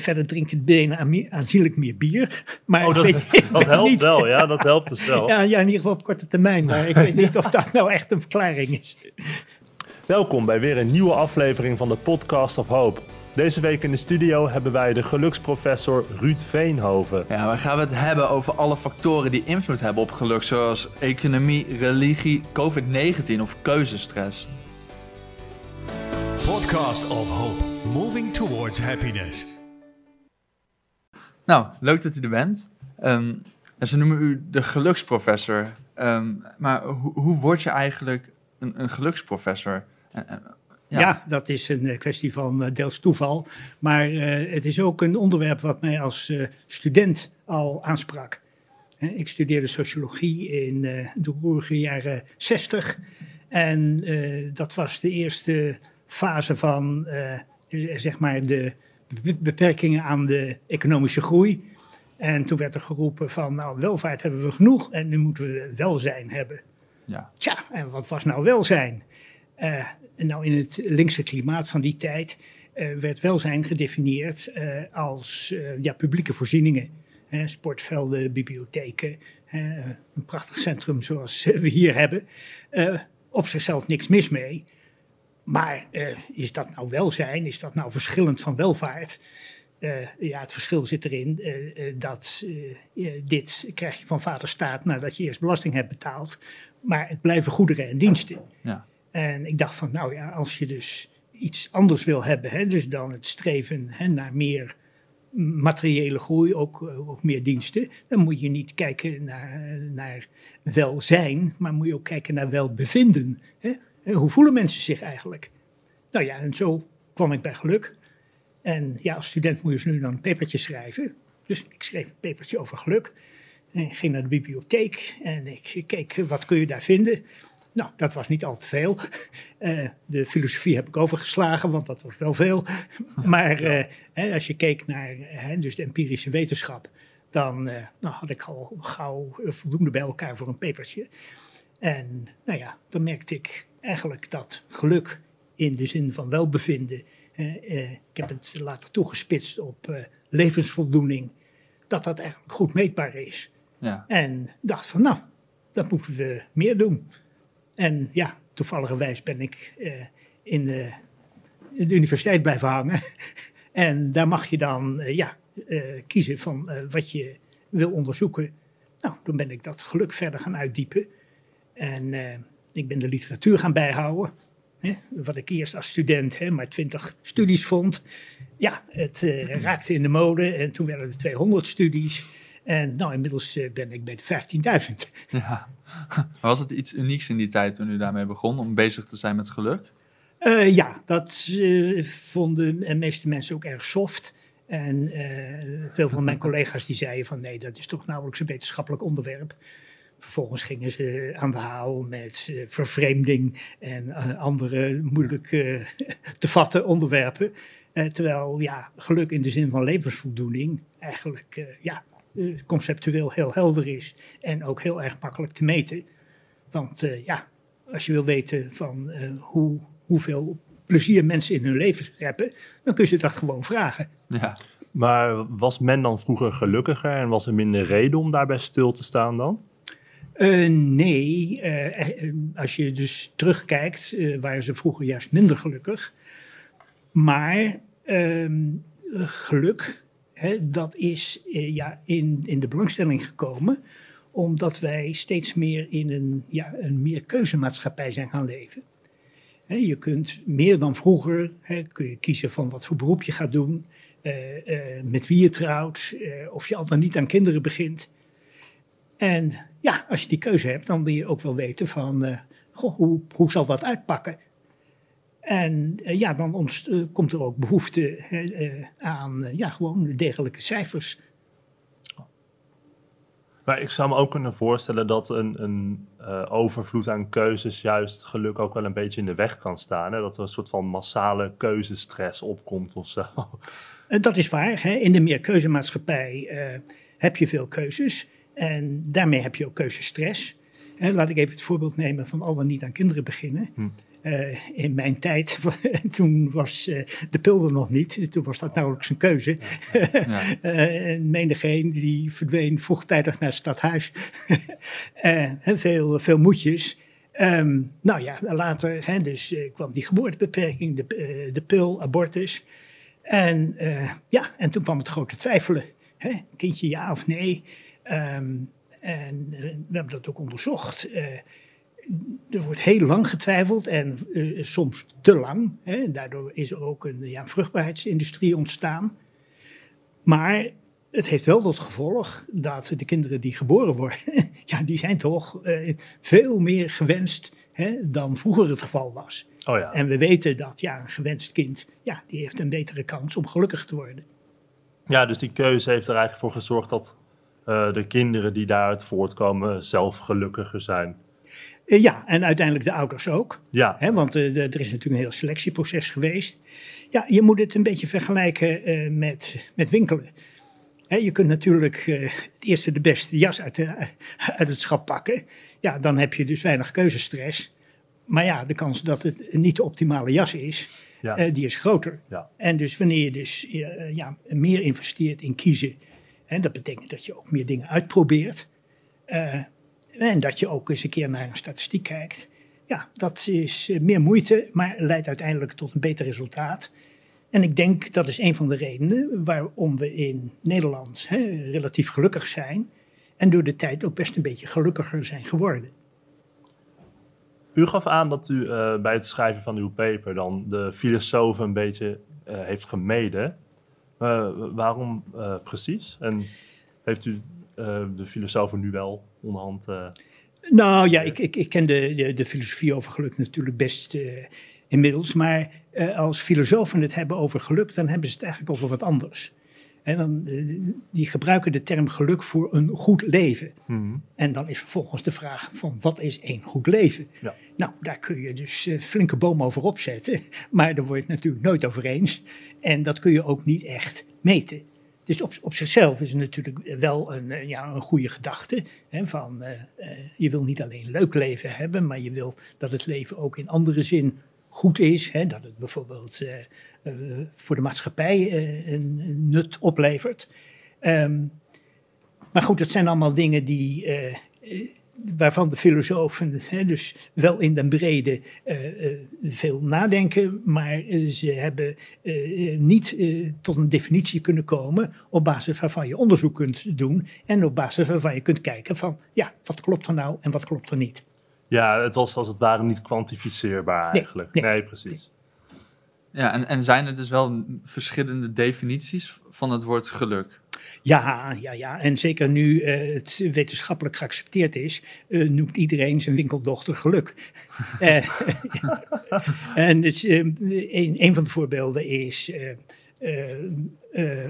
verder drinken de aanzienlijk meer bier. Maar oh, dat, dat helpt wel, ja, dat helpt dus wel. Ja, ja, in ieder geval op korte termijn. Maar ik weet niet of dat nou echt een verklaring is. Welkom bij weer een nieuwe aflevering van de Podcast of Hope. Deze week in de studio hebben wij de geluksprofessor Ruud Veenhoven. Ja, we gaan het hebben over alle factoren die invloed hebben op geluk, zoals economie, religie, COVID-19 of keuzestress. Podcast of Hope, moving towards happiness. Nou, leuk dat u er bent. Um, ze noemen u de geluksprofessor. Um, maar hoe word je eigenlijk een, een geluksprofessor? Ja. dat is een eh, kwestie van uh, deels toeval. Maar uh, het is ook een onderwerp wat mij als student al aansprak. ik studeerde sociologie in de roerige jaren 60. En dat was de eerste fase van zeg maar de beperkingen aan de economische groei. En toen werd er geroepen van, nou, welvaart hebben we genoeg en nu moeten we welzijn hebben. Ja. Tja, en wat was nou welzijn? Uh, nou, in het linkse klimaat van die tijd uh, werd welzijn gedefinieerd uh, als ja, publieke voorzieningen. sportvelden, bibliotheken, een prachtig centrum zoals we hier hebben. op zichzelf niks mis mee. Maar is dat nou welzijn? Is dat nou verschillend van welvaart? ja, het verschil zit erin dat dit krijg je van vader staat nadat je eerst belasting hebt betaald. Maar het blijven goederen en diensten. Ja. En ik dacht van, nou ja, als je dus iets anders wil hebben, hè, dus dan het streven hè, naar meer materiële groei, ook, eh, ook meer diensten, dan moet je niet kijken naar, naar welzijn, maar moet je ook kijken naar welbevinden. Hè? Hoe voelen mensen zich eigenlijk? Nou ja, en zo kwam ik bij geluk. En ja, als student moet je dus nu dan een papertje schrijven. Dus ik schreef een papertje over geluk. En ik ging naar de bibliotheek en ik keek wat kun je daar vinden. Nou, dat was niet al te veel. Uh, de filosofie heb ik overgeslagen, want dat was wel veel. Maar uh, hè, als je keek naar hè, dus de empirische wetenschap, dan uh, nou, had ik al gauw voldoende bij elkaar voor een papertje. En nou ja, dan merkte ik eigenlijk dat geluk in de zin van welbevinden. ik heb het later toegespitst op levensvoldoening, dat dat eigenlijk goed meetbaar is. Ja. En dacht van, nou, dat moeten we meer doen. En ja, toevalligerwijs ben ik uh, in, de, in, de, universiteit blijven hangen. en daar mag je dan uh, ja, kiezen van wat je wil onderzoeken. Nou, toen ben ik dat geluk verder gaan uitdiepen. En ik ben de literatuur gaan bijhouden. Hè, wat ik eerst als student hè, maar twintig studies vond. Ja, het raakte in de mode en toen werden er 200 studies. En nou, inmiddels ben ik bij de 15.000. Ja. Was het iets unieks in die tijd toen u daarmee begon, om bezig te zijn met geluk? Uh, ja, dat uh, vonden de meeste mensen ook erg soft. En veel van mijn collega's die zeiden van nee, dat is toch nauwelijks een wetenschappelijk onderwerp. Vervolgens gingen ze aan de haal met vervreemding en andere moeilijk te vatten onderwerpen. terwijl ja, geluk in de zin van levensvoldoening eigenlijk ja, conceptueel heel helder is en ook heel erg makkelijk te meten. Want ja, als je wil weten van hoe, hoeveel plezier mensen in hun leven hebben, dan kun je dat gewoon vragen. Ja. Maar was men dan vroeger gelukkiger en was er minder reden om daarbij stil te staan dan? Nee, als je dus terugkijkt, waren ze vroeger juist minder gelukkig. Maar ehm, geluk dat is eh, ja, in, in de belangstelling gekomen omdat wij steeds meer in een, ja, een meer keuzemaatschappij zijn gaan leven. je kunt meer dan vroeger kun je kiezen van wat voor beroep je gaat doen, eh, eh, met wie je trouwt, of je al dan niet aan kinderen begint. En ja, als je die keuze hebt, dan wil je ook wel weten van goh, hoe, hoe zal dat uitpakken. En uh, ja, dan ontst, uh, komt er ook behoefte aan ja, gewoon degelijke cijfers. Maar ik zou me ook kunnen voorstellen dat een, een overvloed aan keuzes juist geluk ook wel een beetje in de weg kan staan. Hè? Dat er een soort van massale keuzestress opkomt of zo. dat is waar. Hè? In de meerkeuzemaatschappij heb je veel keuzes. En daarmee heb je ook keuzestress. Hè, laat ik even het voorbeeld nemen van al dan niet aan kinderen beginnen. Hm. in mijn tijd, toen was de pil er nog niet. Toen was dat nauwelijks een keuze. Ja. en menigeen die verdween vroegtijdig naar het stadhuis. veel, veel moedjes. Ehm, nou ja, later hè, dus, kwam die geboortebeperking, de, de pil, abortus. En ja, en toen kwam het grote twijfelen. Hè, kindje ja of nee. Ehm, en we hebben dat ook onderzocht er wordt heel lang getwijfeld en uh, soms te lang. Hè. Daardoor is er ook een ja, vruchtbaarheidsindustrie ontstaan. Maar het heeft wel tot gevolg dat de kinderen die geboren worden, ja, die zijn toch veel meer gewenst hè, dan vroeger het geval was. Oh ja. En we weten dat ja, een gewenst kind, ja, die heeft een betere kans om gelukkig te worden. Ja, dus die keuze heeft er eigenlijk voor gezorgd dat uh, de kinderen die daaruit voortkomen zelf gelukkiger zijn. Uh, ja, en uiteindelijk de ouders ook. Ja. Hè, want uh, er is natuurlijk een heel selectieproces geweest. Ja, je moet het een beetje vergelijken uh, met, met winkelen. Hè, je kunt natuurlijk het eerste de beste jas uit, de, uit het schap pakken. Ja, dan heb je dus weinig keuzestress. Maar ja, de kans dat het niet de optimale jas is, ja. die is groter. Ja. En dus wanneer je dus ja, meer investeert in kiezen, hè, dat betekent dat je ook meer dingen uitprobeert. En dat je ook eens een keer naar een statistiek kijkt. Ja, dat is eh, meer moeite, maar leidt uiteindelijk tot een beter resultaat. En ik denk dat is een van de redenen waarom we in Nederland hè, relatief gelukkig zijn. En door de tijd ook best een beetje gelukkiger zijn geworden. U gaf aan dat u uh, bij het schrijven van uw paper dan de filosofen een beetje heeft gemeden. Uh, waarom precies? En heeft u de filosofen nu wel onderhand? Nou ja, ik, ik, ik ken de, de, de, filosofie over geluk natuurlijk best inmiddels. Maar als filosofen het hebben over geluk, dan hebben ze het eigenlijk over wat anders. En dan, die gebruiken de term geluk voor een goed leven. Mm. En dan is vervolgens de vraag van wat is een goed leven? Ja. Nou, daar kun je dus flinke boom over opzetten. Maar daar word je het natuurlijk nooit over eens. En dat kun je ook niet echt meten. Dus op, op zichzelf is het natuurlijk wel een, eh, ja, een goede gedachte. Hè, van, uh, uh, je wil niet alleen een leuk leven hebben, maar je wil dat het leven ook in andere zin goed is. Hè, dat het bijvoorbeeld uh, voor de maatschappij een, een, nut oplevert. Um, maar goed, dat zijn allemaal dingen die waarvan de filosofen hè, dus wel in den brede veel nadenken, maar ze hebben niet tot een definitie kunnen komen op basis waarvan je onderzoek kunt doen en op basis waarvan je kunt kijken van ja, wat klopt er nou en wat klopt er niet. Ja, het was als het ware niet kwantificeerbaar eigenlijk. Nee, nee, nee precies. Ja, en, en zijn er dus wel verschillende definities van het woord geluk? Ja, ja, ja. En zeker nu uh, het wetenschappelijk geaccepteerd is, uh, noemt iedereen zijn winkeldochter geluk. uh, en het, een, een, van de voorbeelden is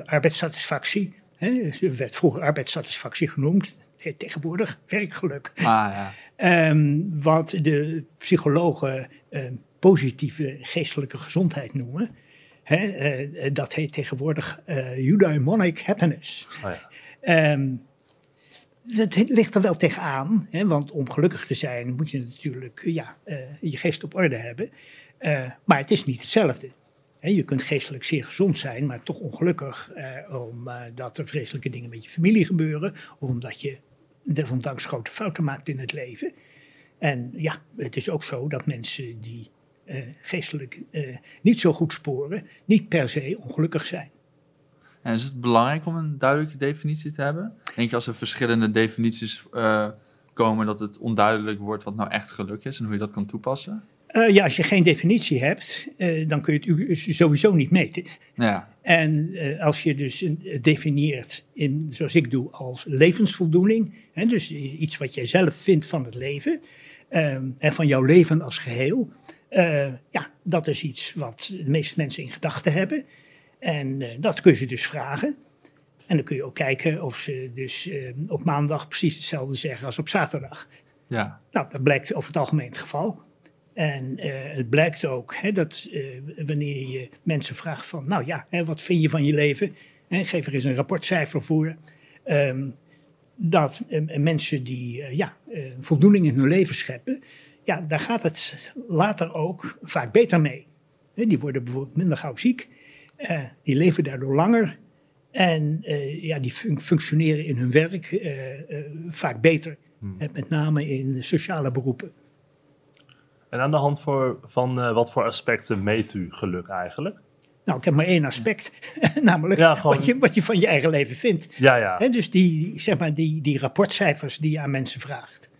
arbeidssatisfactie. Hè? Er werd vroeger arbeidssatisfactie genoemd. Heet tegenwoordig werkgeluk. Ah, ja. um, wat de psychologen positieve geestelijke gezondheid noemen. Uh, dat heet tegenwoordig uh, eudaimonic happiness. Oh ja. um, dat ligt er wel tegenaan, hè, want om gelukkig te zijn moet je natuurlijk ja, uh, je geest op orde hebben. maar het is niet hetzelfde. Je kunt geestelijk zeer gezond zijn, maar toch ongelukkig omdat er vreselijke dingen met je familie gebeuren. Of omdat je desondanks grote fouten maakt in het leven. En ja, het is ook zo dat mensen die uh, geestelijk uh, niet zo goed sporen, niet per se ongelukkig zijn. En is het belangrijk om een duidelijke definitie te hebben? Denk je als er verschillende definities uh, komen dat het onduidelijk wordt wat nou echt geluk is en hoe je dat kan toepassen? ja, als je geen definitie hebt, dan kun je het sowieso niet meten. Ja. En als je dus definieert, in, zoals ik doe, als levensvoldoening, hè, dus iets wat jij zelf vindt van het leven en van jouw leven als geheel, ja, dat is iets wat de meeste mensen in gedachten hebben. En dat kun je dus vragen. En dan kun je ook kijken of ze dus uh, op maandag precies hetzelfde zeggen als op zaterdag. Ja. Nou, dat blijkt over het algemeen het geval. En het blijkt ook hè, dat wanneer je mensen vraagt van, nou ja, hè, wat vind je van je leven? Hè, geef er eens een rapportcijfer voor. Um, dat mensen die ja, voldoening in hun leven scheppen, ja, daar gaat het later ook vaak beter mee. Hè, Die worden bijvoorbeeld minder gauw ziek, eh, die leven daardoor langer en eh, ja, die fun- functioneren in hun werk eh, eh, vaak beter. Hè, met name in sociale beroepen. En aan de hand voor, van eh, wat voor aspecten meet u geluk eigenlijk? Nou, ik heb maar één aspect, namelijk Ja, gewoon- wat, je, wat je van je eigen leven vindt. Ja, ja. Dus die, zeg maar, die, die rapportcijfers die je aan mensen vraagt.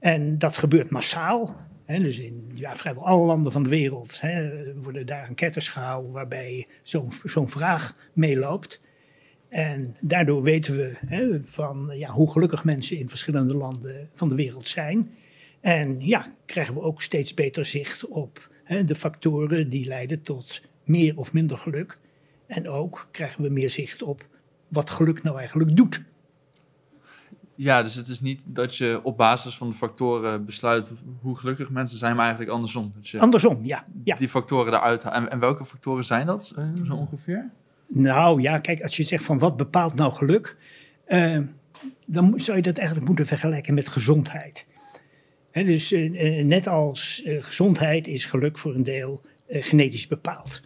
En dat gebeurt massaal. Dus in ja, vrijwel alle landen van de wereld worden daar enquêtes gehouden waarbij zo'n zo'n vraag meeloopt. En daardoor weten we van ja, hoe gelukkig mensen in verschillende landen van de wereld zijn. En ja, krijgen we ook steeds beter zicht op hè, de factoren die leiden tot meer of minder geluk. En ook krijgen we meer zicht op wat geluk nou eigenlijk doet. Ja, dus het is niet dat je op basis van de factoren besluit hoe gelukkig mensen zijn, maar eigenlijk andersom. Dat je Andersom, ja. ja. die factoren eruit haalt. En, en welke factoren zijn dat eh, zo ongeveer? Nou ja, kijk, als je zegt van wat bepaalt nou geluk, eh, dan zou je dat eigenlijk moeten vergelijken met gezondheid. Dus eh, eh, net als eh, gezondheid is geluk voor een deel genetisch bepaald.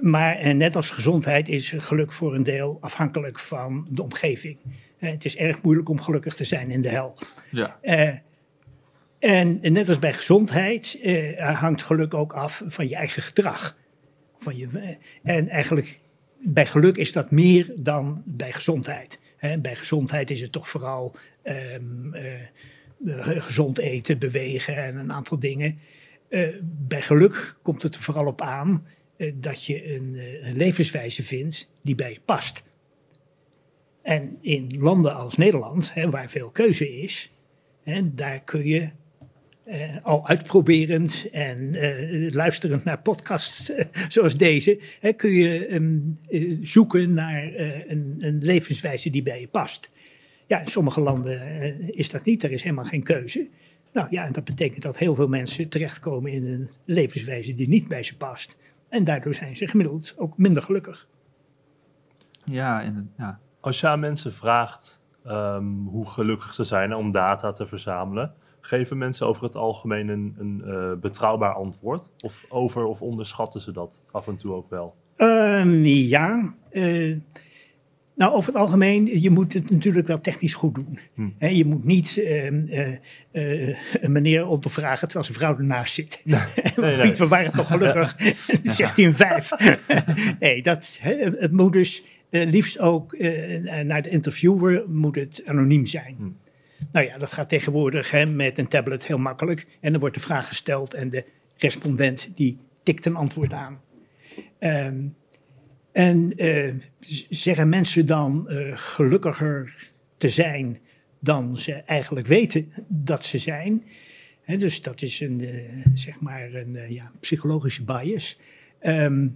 Maar net als gezondheid is geluk voor een deel afhankelijk van de omgeving. Het is erg moeilijk om gelukkig te zijn in de hel. Ja. En net als bij gezondheid hangt geluk ook af van je eigen gedrag. Van je, en eigenlijk bij geluk is dat meer dan bij gezondheid. Bij gezondheid is het toch vooral ehm, eh, eh, gezond eten, bewegen en een aantal dingen. Eh, bij geluk komt het er vooral op aan eh, dat je een, eh, een levenswijze vindt die bij je past. En in landen als Nederland, hè, waar veel keuze is, hè, daar kun je eh, al uitproberend en eh, luisterend naar podcasts eh, zoals deze, hè, kun je ehm, eh, zoeken naar eh, een, een levenswijze die bij je past. Ja, in sommige landen eh, is dat niet, er is helemaal geen keuze. Nou ja, en dat betekent dat heel veel mensen terechtkomen in een levenswijze die niet bij ze past. En daardoor zijn ze gemiddeld ook minder gelukkig. Ja, ja. Als je aan mensen vraagt ehm, hoe gelukkig ze zijn om data te verzamelen, geven mensen over het algemeen een, een eh, betrouwbaar antwoord? Of over of onderschatten ze dat af en toe ook wel? Ehm, ja, eh, nou over het algemeen, je moet het natuurlijk wel technisch goed doen. Hm. Hè, je moet niet ehm, eh, eh, een meneer ondervragen terwijl zijn vrouw ernaast zit. nee. Piet, we waren toch gelukkig? Dan zegt hij een vijf. nee, dat, het moet dus eh, liefst ook naar de interviewer moet het anoniem zijn. Hm. Nou ja, dat gaat tegenwoordig met een tablet heel makkelijk. En dan wordt de vraag gesteld en de respondent die tikt een antwoord aan. Ehm, en eh, zeggen mensen dan eh, gelukkiger te zijn dan ze eigenlijk weten dat ze zijn? Hè, dus dat is een, eh, zeg maar een eh, ja, psychologische bias. Ehm,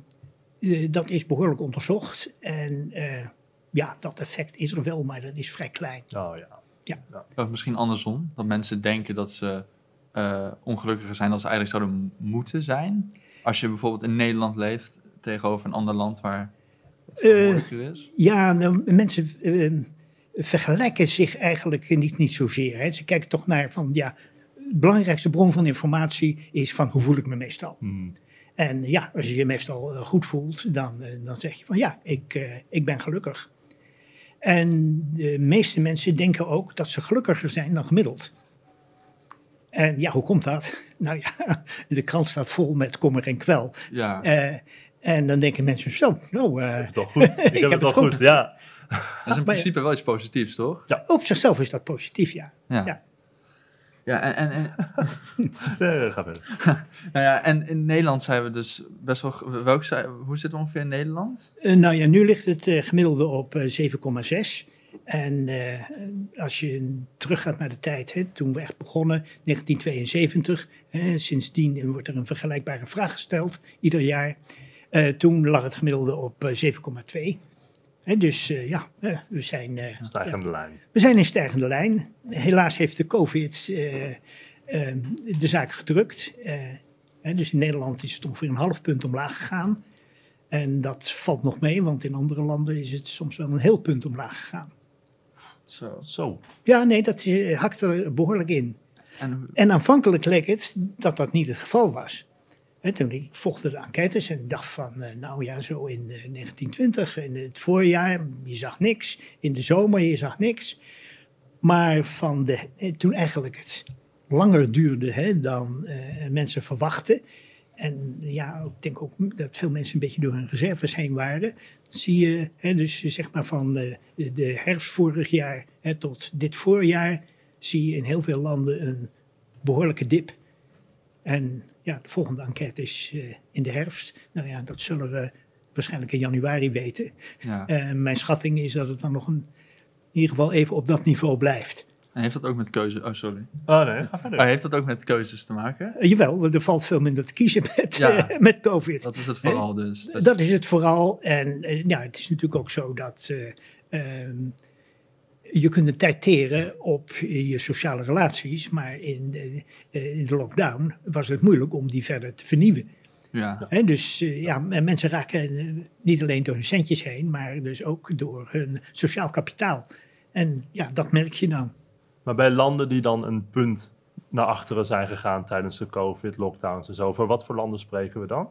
eh, dat is behoorlijk onderzocht. En eh, ja, dat effect is er wel, maar dat is vrij klein. Oh ja. Of misschien andersom, dat mensen denken dat ze eh, ongelukkiger zijn dan ze eigenlijk zouden moeten zijn. Als je bijvoorbeeld in Nederland leeft tegenover een ander land waar het Eh, moeilijker is. Ja, nou, mensen eh, vergelijken zich eigenlijk niet, niet zozeer. Hè. Ze kijken toch naar van, ja, de belangrijkste bron van informatie is van hoe voel ik me meestal. Hm. En ja, als je je meestal eh, goed voelt, dan, dan zeg je van ja, ik, ik ben gelukkig. En de meeste mensen denken ook dat ze gelukkiger zijn dan gemiddeld. En ja, hoe komt dat? Nou ja, de krant staat vol met kommer en kwel. Ja, en dan denken mensen zo, nou, eh, Ik heb het al goed. Ik heb, heb het al goed. goed. Ja. dat is in principe wel iets positiefs, toch? op zichzelf is dat positief, ja. Ja. Ja. Ja, en, en, en, Eh, ga verder. nou ja, en in Nederland zijn we dus best wel... Welk, hoe zit het ongeveer in Nederland? Eh, nou ja, nu ligt het eh, gemiddelde op eh, 7,6. En eh, als je teruggaat naar de tijd, hè, toen we echt begonnen, 1972. Hè, sindsdien wordt er een vergelijkbare vraag gesteld, ieder jaar. Eh, toen lag het gemiddelde op eh, 7,2. Hè, dus eh, ja, eh, we, zijn, eh, Stijgende lijn. we zijn in stijgende lijn. Helaas heeft de COVID eh, eh, de zaak gedrukt. Eh, hè, dus in Nederland is het ongeveer een half punt omlaag gegaan. En dat valt nog mee, want in andere landen is het soms wel een heel punt omlaag gegaan. Zo. Zo. Ja, nee, dat eh, hakt er behoorlijk in. En, En aanvankelijk leek het dat dat niet het geval was. Hè, toen ik volgde de enquêtes en ik dacht van, eh, nou ja, zo in eh, 1920, in het voorjaar, je zag niks. In de zomer, je zag niks. Maar van de, eh, toen eigenlijk het langer duurde hè, dan eh, mensen verwachten. En ja, ik denk ook dat veel mensen een beetje door hun reserves heen waren. Zie je, hè, dus zeg maar van eh, de, de herfst vorig jaar hè, tot dit voorjaar, zie je in heel veel landen een behoorlijke dip. En ja, de volgende enquête is eh, in de herfst. Nou ja, dat zullen we waarschijnlijk in januari weten. ja. Eh, mijn schatting is dat het dan nog een, in ieder geval even op dat niveau blijft. en heeft dat ook met keuze... Oh, sorry. Oh nee, ga verder. Maar heeft dat ook met keuzes te maken? Eh, jawel, er valt veel minder te kiezen met, Ja. met COVID. Dat is het vooral dus. Dat- Dat is het vooral. En ja, het is natuurlijk ook zo dat eh, ehm, je kunt een tijd teren op je sociale relaties, maar in de, eh, in de lockdown was het moeilijk om die verder te vernieuwen. ja. Hè, dus eh, ja, en mensen raken eh, niet alleen door hun centjes heen, maar dus ook door hun sociaal kapitaal. En ja, dat merk je dan. Maar bij landen die dan een punt naar achteren zijn gegaan tijdens de COVID-lockdowns en zo, voor wat voor landen spreken we dan?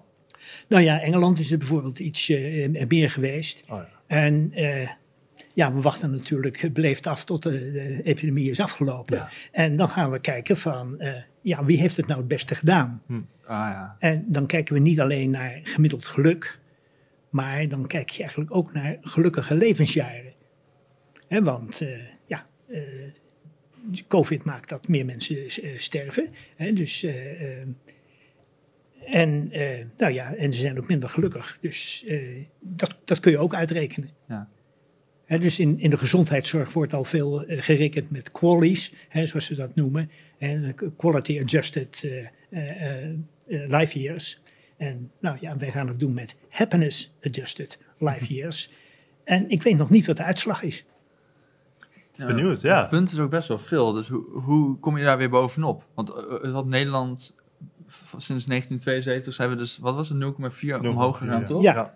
Nou ja, Engeland is er bijvoorbeeld iets eh, meer geweest. Oh ja. En eh, ja, we wachten natuurlijk beleefd af tot de, de epidemie is afgelopen. Ja. En dan gaan we kijken van, eh, ja, wie heeft het nou het beste gedaan? Ah ja. En dan kijken we niet alleen naar gemiddeld geluk, maar dan kijk je eigenlijk ook naar gelukkige levensjaren. Hè, want eh, ja, eh, COVID maakt dat meer mensen sterven. Hè, dus, en, nou ja, en ze zijn ook minder gelukkig. Dus dat, dat kun je ook uitrekenen. Ja. Dus in, in de gezondheidszorg wordt al veel eh, gerekend met qualies, hè, zoals ze dat noemen. Hè, de quality adjusted eh, eh, life years. En nou ja, wij gaan het doen met happiness adjusted life years. En ik weet nog niet wat de uitslag is. Ja, Benieuwd, ja. Het punt is ook best wel veel. Dus hoe, hoe kom je daar weer bovenop? Want had Nederland sinds 1972 zijn we dus, wat was het, 0,4 omhoog gegaan, toch? Ja. Ja.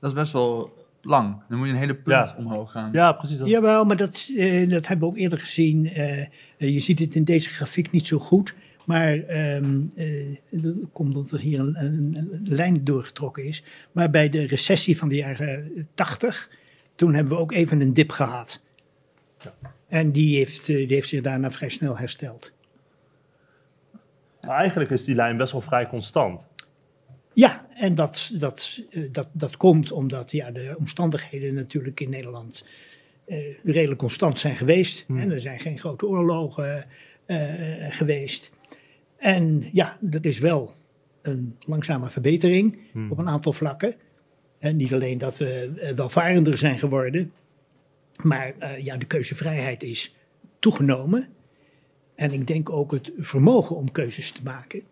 Dat is best wel lang. Dan moet je een hele punt Ja. omhoog gaan. Ja, precies. Dat, Jawel, maar dat, eh, dat hebben we ook eerder gezien. Eh, eh, je ziet het in deze grafiek niet zo goed. Maar ehm, eh, dat komt omdat er hier een, een, een lijn doorgetrokken is. Maar bij de recessie van de jaren 80, toen hebben we ook even een dip gehad. Ja. En die heeft, die heeft zich daarna vrij snel hersteld. Maar eigenlijk is die lijn best wel vrij constant. Ja, en dat, dat, eh, dat, dat komt omdat ja, de omstandigheden natuurlijk in Nederland eh, redelijk constant zijn geweest. Hmm. En er zijn geen grote oorlogen eh, geweest. En ja, dat is wel een langzame verbetering Hmm. op een aantal vlakken. En niet alleen dat we welvarender zijn geworden, maar ja, de keuzevrijheid is toegenomen. En ik denk ook het vermogen om keuzes te maken.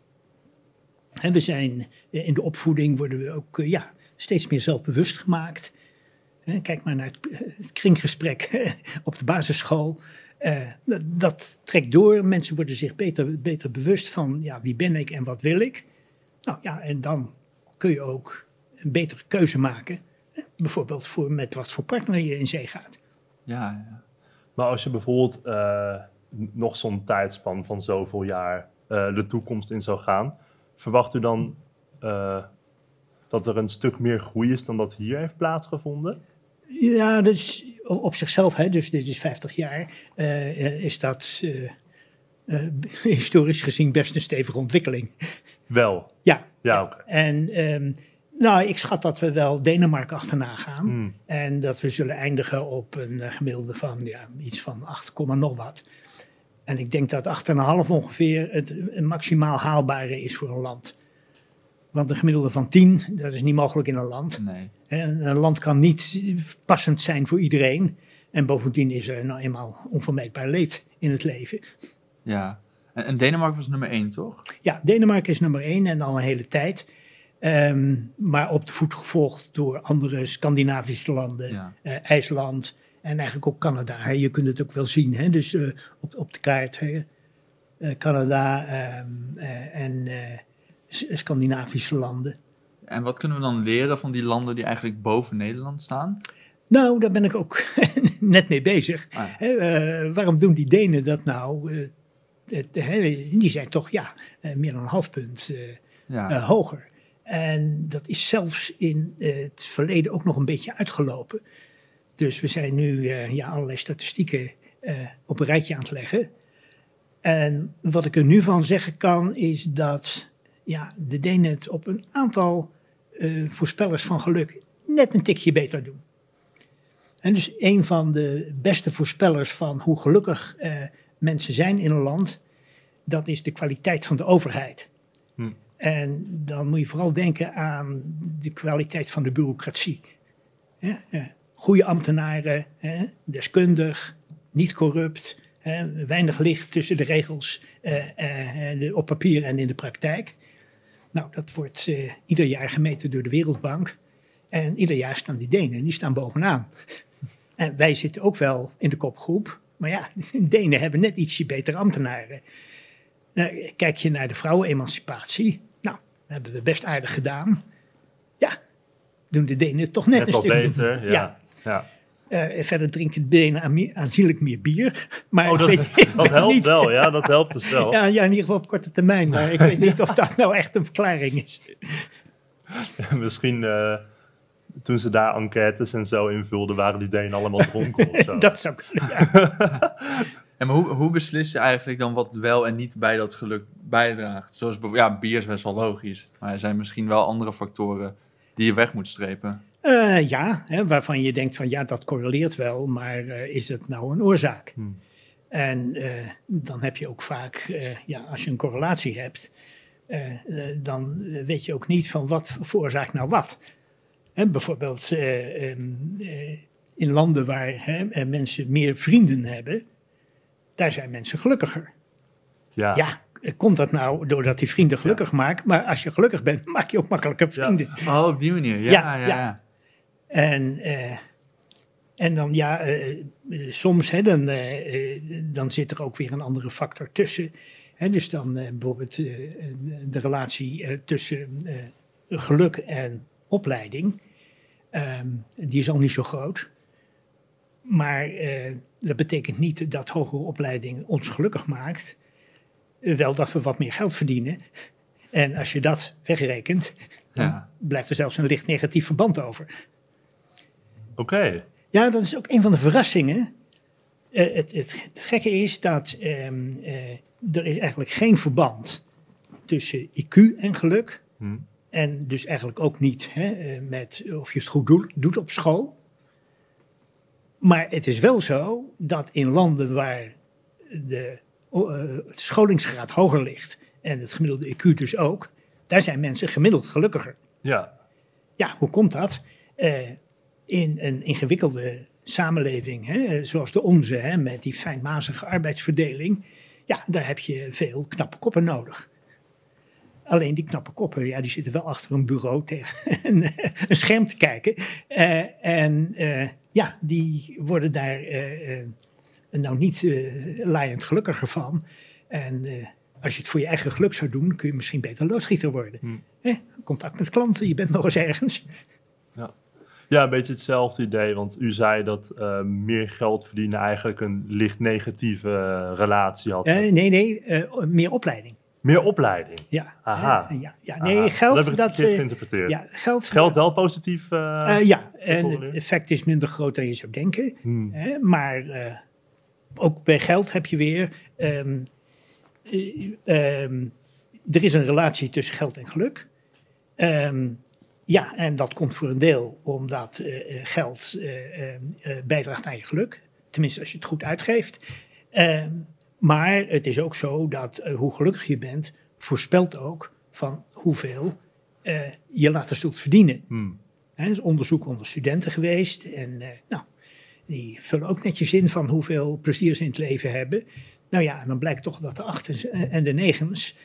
En we zijn eh, in de opvoeding worden we ook eh, ja, steeds meer zelfbewust gemaakt. Hè, Kijk maar naar het, eh, het kringgesprek op de basisschool. Eh, dat, dat trekt door. Mensen worden zich beter, beter bewust van ja, wie ben ik en wat wil ik. Nou ja, en dan kun je ook een betere keuze maken. Hè, Bijvoorbeeld voor, met wat voor partner je in zee gaat. Ja, ja. Maar als je bijvoorbeeld eh, nog zo'n tijdspan van zoveel jaar eh, de toekomst in zou gaan, verwacht u dan eh, dat er een stuk meer groei is dan dat hier heeft plaatsgevonden? Ja, dus op zichzelf, hè, dus dit is 50 jaar, eh, eh, is dat historisch gezien best een stevige ontwikkeling. Wel. Ja, Ja, oké. En ehm, nou, ik schat dat we wel Denemarken achterna gaan. Hmm. En dat we zullen eindigen op een gemiddelde van ja, iets van 8, komma nog wat. En ik denk dat 8,5 ongeveer het maximaal haalbare is voor een land. Want een gemiddelde van 10, dat is niet mogelijk in een land. Nee. En een land kan niet passend zijn voor iedereen. En bovendien is er nou eenmaal onvermijdbaar leed in het leven. Ja. En, en Denemarken was nummer één, toch? Ja, Denemarken is nummer één en al een hele tijd. Ehm, maar op de voet gevolgd door andere Scandinavische landen, Ja. eh, IJsland en eigenlijk ook Canada. hè. Je kunt het ook wel zien, hè? dus eh, op, op de kaart. hè. Eh, Canada ehm, eh, en Scandinavische landen. En wat kunnen we dan leren van die landen die eigenlijk boven Nederland staan? Nou, daar ben ik ook net mee bezig. Ah, waarom doen die Denen dat nou? Die zijn toch ja, meer dan een half punt ja. hoger. En dat is zelfs in het verleden ook nog een beetje uitgelopen. Dus we zijn nu ja, allerlei statistieken op een rijtje aan het leggen. En wat ik er nu van zeggen kan, is dat ja, de Denen het op een aantal voorspellers van geluk net een tikje beter doen. En dus een van de beste voorspellers van hoe gelukkig eh, mensen zijn in een land, dat is de kwaliteit van de overheid. Hm. En dan moet je vooral denken aan de kwaliteit van de bureaucratie. Eh, goede ambtenaren, deskundig, niet corrupt, weinig licht tussen de regels eh, de, op papier en in de praktijk. Nou, dat wordt ieder jaar gemeten door de Wereldbank. En ieder jaar staan die Denen, die staan bovenaan. En wij zitten ook wel in de kopgroep. Maar ja, de Denen hebben net ietsje betere ambtenaren. Nou, kijk je naar de vrouwenemancipatie. Nou, dat hebben we best aardig gedaan. Ja, doen de Denen toch net, een stuk beter. Ja. ja. Uh, verder drinken de Denen aanzienlijk meer bier. Maar oh, dat, dat helpt niet. wel, ja, dat helpt dus wel. Ja, ja, in ieder geval op korte termijn. Maar ik weet niet of dat nou echt een verklaring is. Misschien... Uh toen ze daar enquêtes en zo invulden, waren die Denen allemaal dronken. dat zou kunnen, ja. En maar hoe, hoe beslis je eigenlijk dan wat wel en niet bij dat geluk bijdraagt? Zoals ja, bier is best wel logisch, maar er zijn misschien wel andere factoren die je weg moet strepen. Uh, ja, hè, waarvan je denkt van ja, dat correleert wel, maar uh, is het nou een oorzaak? Hmm. En uh, dan heb je ook vaak, ja, als je een correlatie hebt, dan weet je ook niet van wat veroorzaakt nou wat bijvoorbeeld eh, ehm, eh, in landen waar mensen meer vrienden hebben, daar zijn mensen gelukkiger. Ja. ja komt dat nou doordat die vrienden gelukkig ja. maken? Maar als je gelukkig bent, maak je ook makkelijker vrienden. Ja. Oh, op die manier. Ja, ja. ja, En, uh, en dan ja, uh, soms hè, dan, dan zit er ook weer een andere factor tussen. Hè, dus dan bijvoorbeeld de relatie tussen geluk en opleiding. Ehm, die is al niet zo groot. Maar dat betekent niet dat hogere opleiding ons gelukkig maakt. wel dat we wat meer geld verdienen. En als je dat wegrekent, dan blijft er zelfs een licht negatief verband over. Oké. Ja, dat is ook een van de verrassingen. Uh, het, het, gekke is dat um, uh, er is eigenlijk geen verband tussen IQ en geluk. Hmm. En dus eigenlijk ook niet hè, eh, met of je het goed doet, op school. Maar het is wel zo dat in landen waar de scholingsgraad hoger ligt en het gemiddelde IQ dus ook, daar zijn mensen gemiddeld gelukkiger. Ja. Ja, hoe komt dat? Uh, in een ingewikkelde samenleving, hè, zoals de onze, hè, met die fijnmazige arbeidsverdeling, ja, daar heb je veel knappe koppen nodig. Alleen die knappe koppen, ja, die zitten wel achter een bureau tegen een, een scherm te kijken. Uh, en uh, ja, die worden daar uh, nou niet laaiend gelukkiger van. En als je het voor je eigen geluk zou doen, kun je misschien beter loodgieter worden. Hmm. contact met klanten, je bent nog eens ergens. Ja. Een beetje hetzelfde idee. Want u zei dat meer geld verdienen eigenlijk een licht negatieve relatie had. nee, nee, meer opleiding. Meer opleiding. Ja. Aha. Ja, ja. Nee, geld. Dat, dat uh, geïnterpreteerd. Ja, geld, geld wel positief. Uh, ja, en het effect is minder groot dan je zou denken. Hmm. Hè? Maar uh, ook bij geld heb je weer. Um, um, er is een relatie tussen geld en geluk. Um, ja, en dat komt voor een deel omdat geld bijdraagt aan je geluk. Tenminste, als je het goed uitgeeft. Maar het is ook zo dat hoe gelukkig je bent, voorspelt ook van hoeveel je later zult verdienen. Hmm. Er is onderzoek onder studenten geweest en nou, die vullen ook netjes in van hoeveel plezier ze in het leven hebben. Nou ja, dan blijkt toch dat de achtens en de negens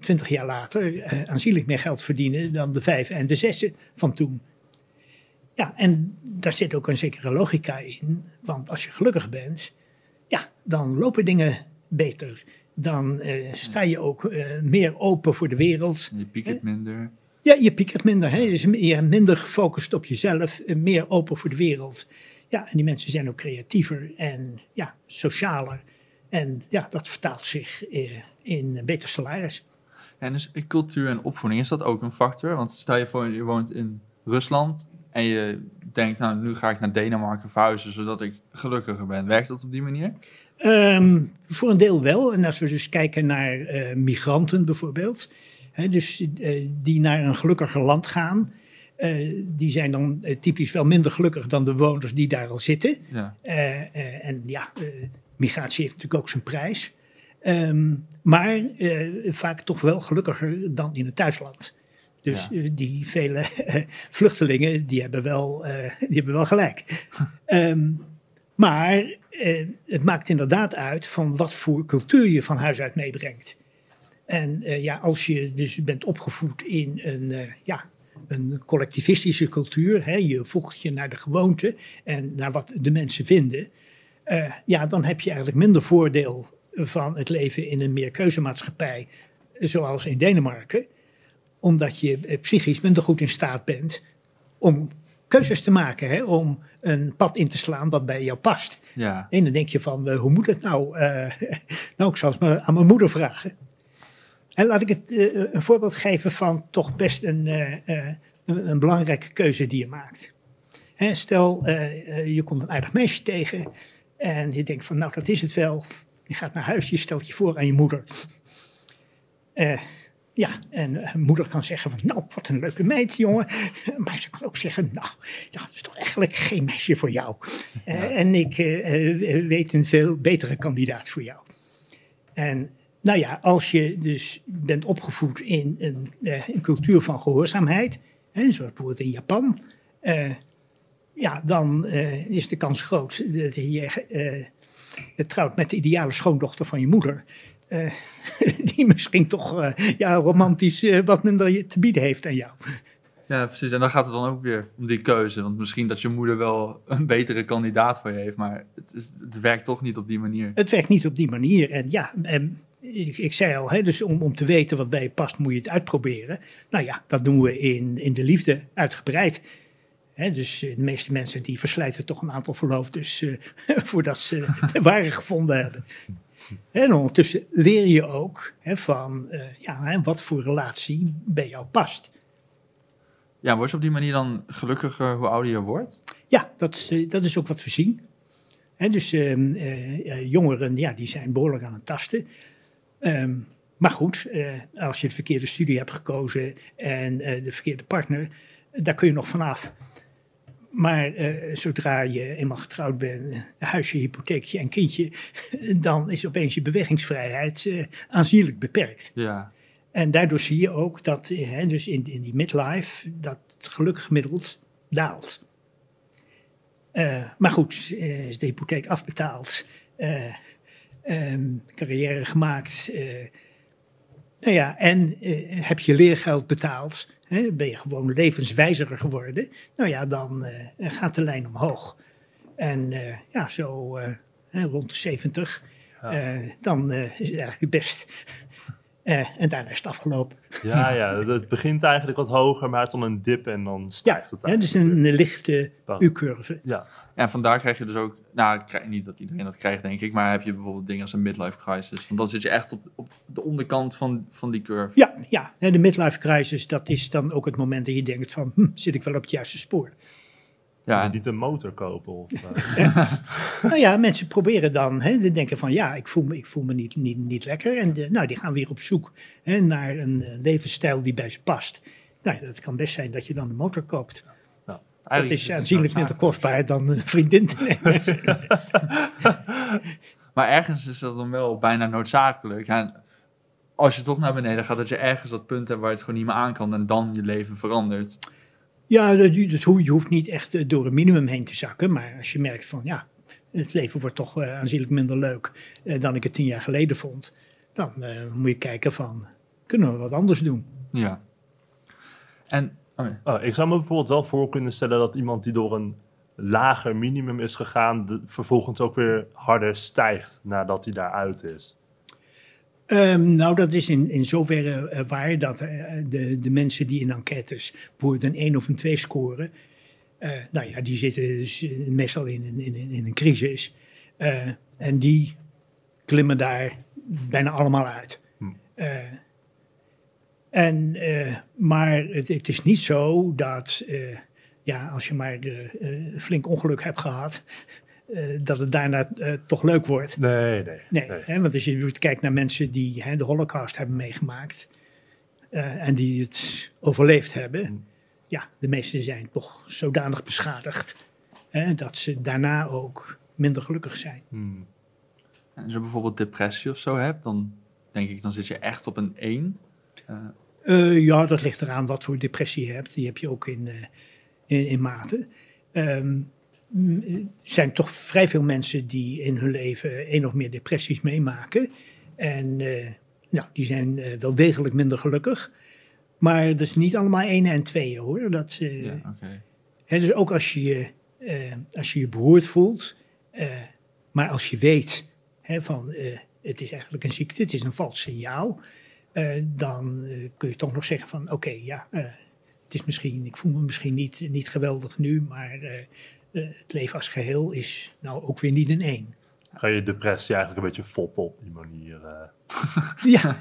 twintig jaar later aanzienlijk meer geld verdienen dan de vijf en de zessen van toen. Ja, en daar zit ook een zekere logica in, want als je gelukkig bent, ja, dan lopen dingen beter. Dan uh, sta je ook uh, meer open voor de wereld. Je piekert minder. Ja, je piekert minder. Hè? Dus je bent minder gefocust op jezelf, meer open voor de wereld. Ja, en die mensen zijn ook creatiever en ja, socialer. En ja, dat vertaalt zich in beter salaris. En dus cultuur en opvoeding, is dat ook een factor? Want stel je voor, je woont in Rusland en je denkt, nou, nu ga ik naar Denemarken verhuizen, zodat ik gelukkiger ben. Werkt dat op die manier? Ehm, voor een deel wel. En als we dus kijken naar uh, migranten bijvoorbeeld, hè, dus uh, die naar een gelukkiger land gaan, uh, die zijn dan typisch wel minder gelukkig dan de woners die daar al zitten. Ja. en ja, migratie heeft natuurlijk ook zijn prijs. Um, maar vaak toch wel gelukkiger dan in het thuisland. Dus ja. die vele vluchtelingen, die hebben wel, die hebben wel gelijk. um, maar eh, het maakt inderdaad uit van wat voor cultuur je van huis uit meebrengt. En eh, ja, als je dus bent opgevoed in een, ja, een collectivistische cultuur, hè, je voegt je naar de gewoonte en naar wat de mensen vinden, uh, ja, dan heb je eigenlijk minder voordeel van het leven in een meer keuzemaatschappij, zoals in Denemarken, omdat je psychisch minder goed in staat bent om keuzes te maken hè, om een pad in te slaan wat bij jou past. Ja. En dan denk je van, uh, hoe moet het nou? Uh, nou, ik zal het maar aan mijn moeder vragen. En laat ik het uh, een voorbeeld geven van toch best een, een, een, belangrijke keuze die je maakt. Hè, stel, je komt een aardig meisje tegen en je denkt van, nou dat is het wel. Je gaat naar huis, je stelt je voor aan je moeder. Ja, en uh, moeder kan zeggen van, nou, wat een leuke meid, jongen. Maar ze kan ook zeggen, nou, ja, dat is toch eigenlijk geen meisje voor jou. Uh, en ik weet een veel betere kandidaat voor jou. En nou ja, als je dus bent opgevoed in een, een cultuur van gehoorzaamheid, hè, zoals bijvoorbeeld in Japan, ja, dan is de kans groot dat je trouwt met de ideale schoondochter van je moeder. Uh, die misschien toch uh, ja, romantisch uh, wat minder te bieden heeft aan jou. Ja, precies. En dan gaat het dan ook weer om die keuze. Want misschien dat je moeder wel een betere kandidaat voor je heeft, maar het, is, het werkt toch niet op die manier. Het werkt niet op die manier. En ja, ik, ik, zei al, hè, dus om, om te weten wat bij je past, moet je het uitproberen. Nou ja, dat doen we in, in de liefde uitgebreid. He, dus de meeste mensen die verslijten toch een aantal verloofdes uh, voordat ze de ware gevonden hebben. En ondertussen leer je ook van uh, ja, wat voor relatie bij jou past. Ja, word je op die manier dan gelukkiger hoe ouder je wordt? Ja, dat, uh, dat is ook wat we zien. Hè, dus uh, jongeren ja, die zijn behoorlijk aan het tasten. Um, maar goed, als je de verkeerde studie hebt gekozen en de verkeerde partner, daar kun je nog vanaf. Maar uh, zodra je eenmaal getrouwd bent, huisje, hypotheekje en kindje, dan is opeens je bewegingsvrijheid uh, aanzienlijk beperkt. Ja. En daardoor zie je ook dat hè, dus in, in die midlife dat het geluk gemiddeld daalt. maar goed, is de hypotheek afbetaald, um, carrière gemaakt, nou ja, en heb je leergeld betaald, Hè, ben je gewoon levenswijziger geworden, nou ja, dan uh, gaat de lijn omhoog. En uh, ja, zo uh, rond de 70, ja. dan is het eigenlijk best. En daarna is het afgelopen. Ja, ja, het begint eigenlijk wat hoger, maar het dan een dip en dan stijgt ja, het. Ja, dus een, een lichte U-curve. Ja. en vandaar krijg je dus ook nou, niet dat iedereen dat krijgt, denk ik. Maar heb je bijvoorbeeld dingen als een midlife crisis. Want dan zit je echt op, op de onderkant van, van die curve. Ja, ja, en de midlife crisis, dat is dan ook het moment dat je denkt van... Hm, zit ik wel op het juiste spoor? Ja, en niet een motor kopen. Of, uh. nou ja, mensen proberen dan, hè, die denken van ja, ik voel me, ik voel me niet, niet, niet lekker. En de, nou, die gaan weer op zoek hè, naar een uh, levensstijl die bij ze past. Nou, dat kan best zijn dat je dan een motor koopt. Dat is aanzienlijk minder kostbaar dan een vriendin te nemen. maar ergens is dat dan wel bijna noodzakelijk. Ja, als je toch naar beneden gaat, dat je ergens dat punt hebt waar je het gewoon niet meer aan kan en dan je leven verandert. Ja, dat, dat, je hoeft niet echt eh, door een minimum heen te zakken. Maar als je merkt van ja, het leven wordt toch uh, aanzienlijk minder leuk uh, dan ik het tien jaar geleden vond. Dan uh, moet je kijken van, kunnen we wat anders doen? Ja. En Oh, oh, ik zou me bijvoorbeeld wel voor kunnen stellen dat iemand die door een lager minimum is gegaan, vervolgens ook weer harder stijgt nadat hij daaruit is. Um, nou, dat is in, in zoverre uh, waar dat uh, de, de mensen die in enquêtes bijvoorbeeld een 1 of een 2 scoren, uh, nou ja, die zitten dus meestal in, in, in, een crisis. en die klimmen daar bijna allemaal uit. Hm. Eh, en, eh, maar het, het is niet zo dat, eh, ja, als je maar eh, flink ongeluk hebt gehad, eh, dat het daarna eh, toch leuk wordt. Nee, nee. Nee, Hè, want als je kijkt naar mensen die hè, de holocaust hebben meegemaakt eh, en die het overleefd hebben, Mm. ja, de meesten zijn toch zodanig beschadigd hè, dat ze daarna ook minder gelukkig zijn. Hmm. En als je bijvoorbeeld depressie of zo hebt, dan denk ik, dan zit je echt op een 1. Eh, ja, dat ligt eraan wat voor depressie je hebt. Die heb je ook in, eh, in, in mate. Ehm, m, er zijn toch vrij veel mensen die in hun leven één of meer depressies meemaken. En eh, nou, die zijn eh, wel degelijk minder gelukkig. Maar dat is niet allemaal één en tweeën hoor. Dat, eh, Ja. Hè, dus ook als je eh, als je, je beroerd voelt, eh, maar als je weet hè, van eh, het is eigenlijk een ziekte, het is een vals signaal, eh, dan eh, kun je toch nog zeggen van oké, ja, eh, het is misschien, ik voel me misschien niet, niet geweldig nu, maar eh, eh, het leven als geheel is nou ook weer niet een één. Ga je depressie eigenlijk een beetje foppen op die manier? eh? Ja,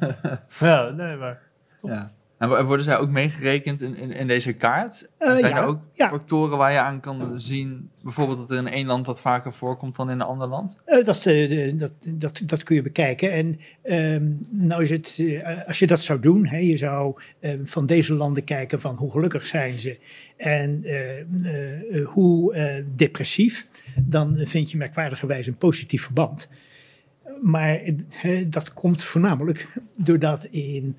Ja, nee, maar... Ja. En wo- worden zij ook meegerekend in, in, in deze kaart? Eh, zijn ja, er ook ja. factoren waar je aan kan zien, bijvoorbeeld dat er in één land wat vaker voorkomt dan in een ander land? Eh, dat, eh, dat, dat, dat kun je bekijken. En ehm, nou is het, als je dat zou doen, hè, je zou eh, van deze landen kijken van hoe gelukkig zijn ze en eh, eh, eh, hoe depressief, dan vind je merkwaardigerwijs een positief verband. Maar dat komt voornamelijk doordat in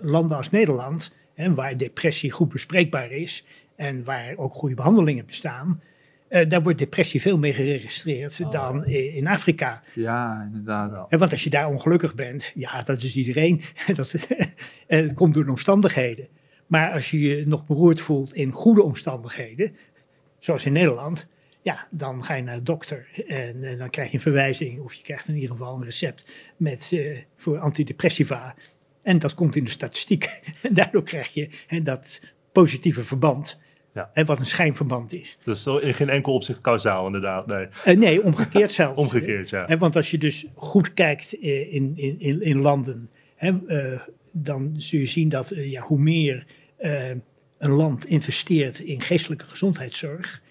landen als Nederland, hè, waar depressie goed bespreekbaar is en waar ook goede behandelingen bestaan, eh, daar wordt depressie veel meer geregistreerd dan i- in Afrika. Ja, inderdaad. Want als je daar ongelukkig bent, ja, dat is iedereen. dat, eh, het komt door de omstandigheden. Maar als je je nog beroerd voelt in goede omstandigheden, zoals in Nederland, ja, dan ga je naar de dokter en, eh, dan krijg je een verwijzing of je krijgt in ieder geval een recept met, eh, voor antidepressiva. En dat komt in de statistiek. En daardoor krijg je hè, dat positieve verband, Ja. hè, wat een schijnverband is. Dus in geen enkel opzicht kausaal, inderdaad. Nee, Eh, nee, omgekeerd zelfs. omgekeerd, ja. Hè, want als je dus goed kijkt eh, in, in, in, in landen, hè, eh, dan zul je zien dat ja, hoe meer een land investeert in geestelijke gezondheidszorg,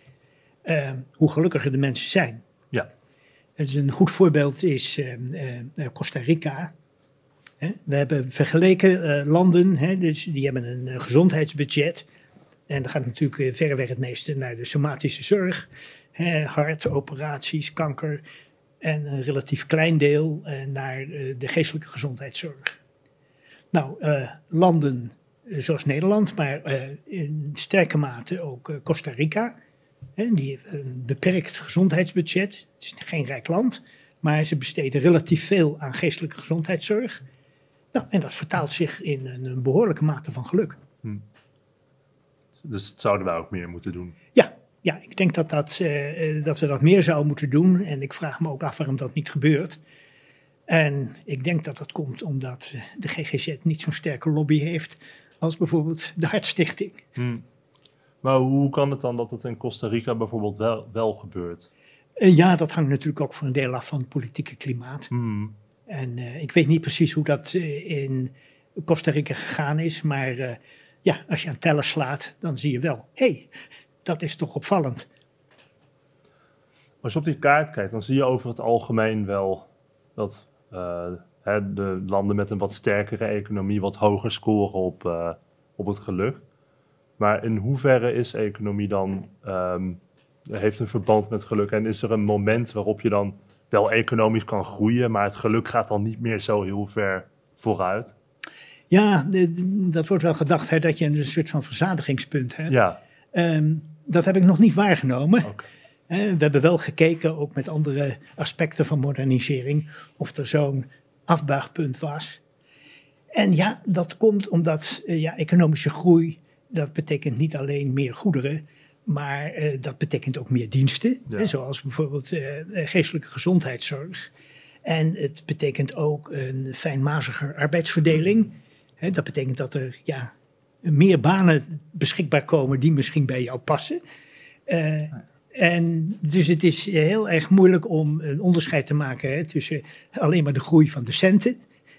hoe gelukkiger de mensen zijn. Ja. Dus een goed voorbeeld is Costa Rica. We hebben vergeleken eh, landen, dus die hebben een eh, gezondheidsbudget. En dan gaat natuurlijk eh, verreweg het meeste naar de somatische zorg. Hart, operaties, kanker. En een relatief klein deel naar de geestelijke gezondheidszorg. Nou, landen zoals Nederland, maar in sterke mate ook Costa Rica. Die heeft een beperkt gezondheidsbudget. Het is geen rijk land, maar ze besteden relatief veel aan geestelijke gezondheidszorg. Nou, en dat vertaalt zich in een, behoorlijke mate van geluk. Dus dat zouden wij ook meer moeten doen. Ja, ja ik denk dat, dat, eh, eh, dat we dat meer zouden moeten doen. En ik vraag me ook af waarom dat niet gebeurt. En ik denk dat dat komt omdat eh, de GGZ niet zo'n sterke lobby heeft als bijvoorbeeld de Hartstichting. Hmm. Maar hoe kan het dan dat het in Costa Rica bijvoorbeeld wel, wel gebeurt? Ja, dat hangt natuurlijk ook voor een deel af van het politieke klimaat. Hmm. En eh, ik weet niet precies hoe dat eh, in Costa Rica gegaan is. Maar eh, ja, als je aan tellen slaat, dan zie je wel, hé, hey, dat is toch opvallend. Als je op die kaart kijkt, dan zie je over het algemeen wel dat hè, de landen met een wat sterkere economie wat hoger scoren op, op het geluk. Maar in hoeverre is economie dan, ehm, heeft een verband met geluk? En is er een moment waarop je dan wel economisch kan groeien, maar het geluk gaat dan niet meer zo heel ver vooruit? Ja, dat wordt wel gedacht hè, dat je een soort van verzadigingspunt hebt. Ja, Ehm, dat heb ik nog niet waargenomen. we hebben wel gekeken, ook met andere aspecten van modernisering, of er zo'n afbuigpunt was. En ja, dat komt omdat eh, ja, economische groei, dat betekent niet alleen meer goederen, maar eh, dat betekent ook meer diensten, Ja. hè, zoals bijvoorbeeld eh, eh, geestelijke gezondheidszorg. En het betekent ook een fijnmaziger arbeidsverdeling. Hè, dat betekent dat er ja, meer banen beschikbaar komen die misschien bij jou passen. En dus het is heel erg moeilijk om een onderscheid te maken hè, tussen alleen maar de groei van de centen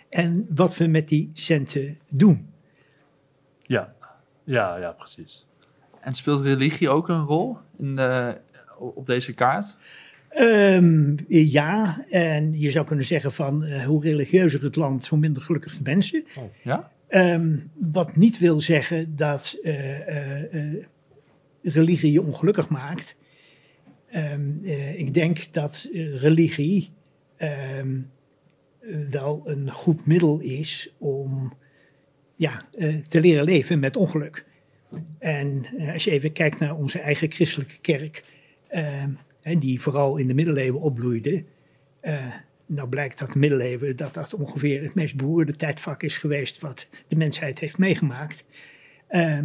en wat we met die centen doen. Ja, ja, ja precies. En speelt religie ook een rol in de, op deze kaart? Um, ja, en je zou kunnen zeggen van uh, hoe religieuzer het land, hoe minder gelukkig de mensen. Oh. Ja? Um, wat niet wil zeggen dat uh, uh, religie je ongelukkig maakt. Um, ik denk dat religie wel een goed middel is om ja, te leren leven met ongeluk. En als je even kijkt naar onze eigen christelijke kerk die vooral in de middeleeuwen opbloeide. Uh, nou blijkt dat de middeleeuwen dat dat ongeveer het meest beroerde tijdvak is geweest wat de mensheid heeft meegemaakt. Uh,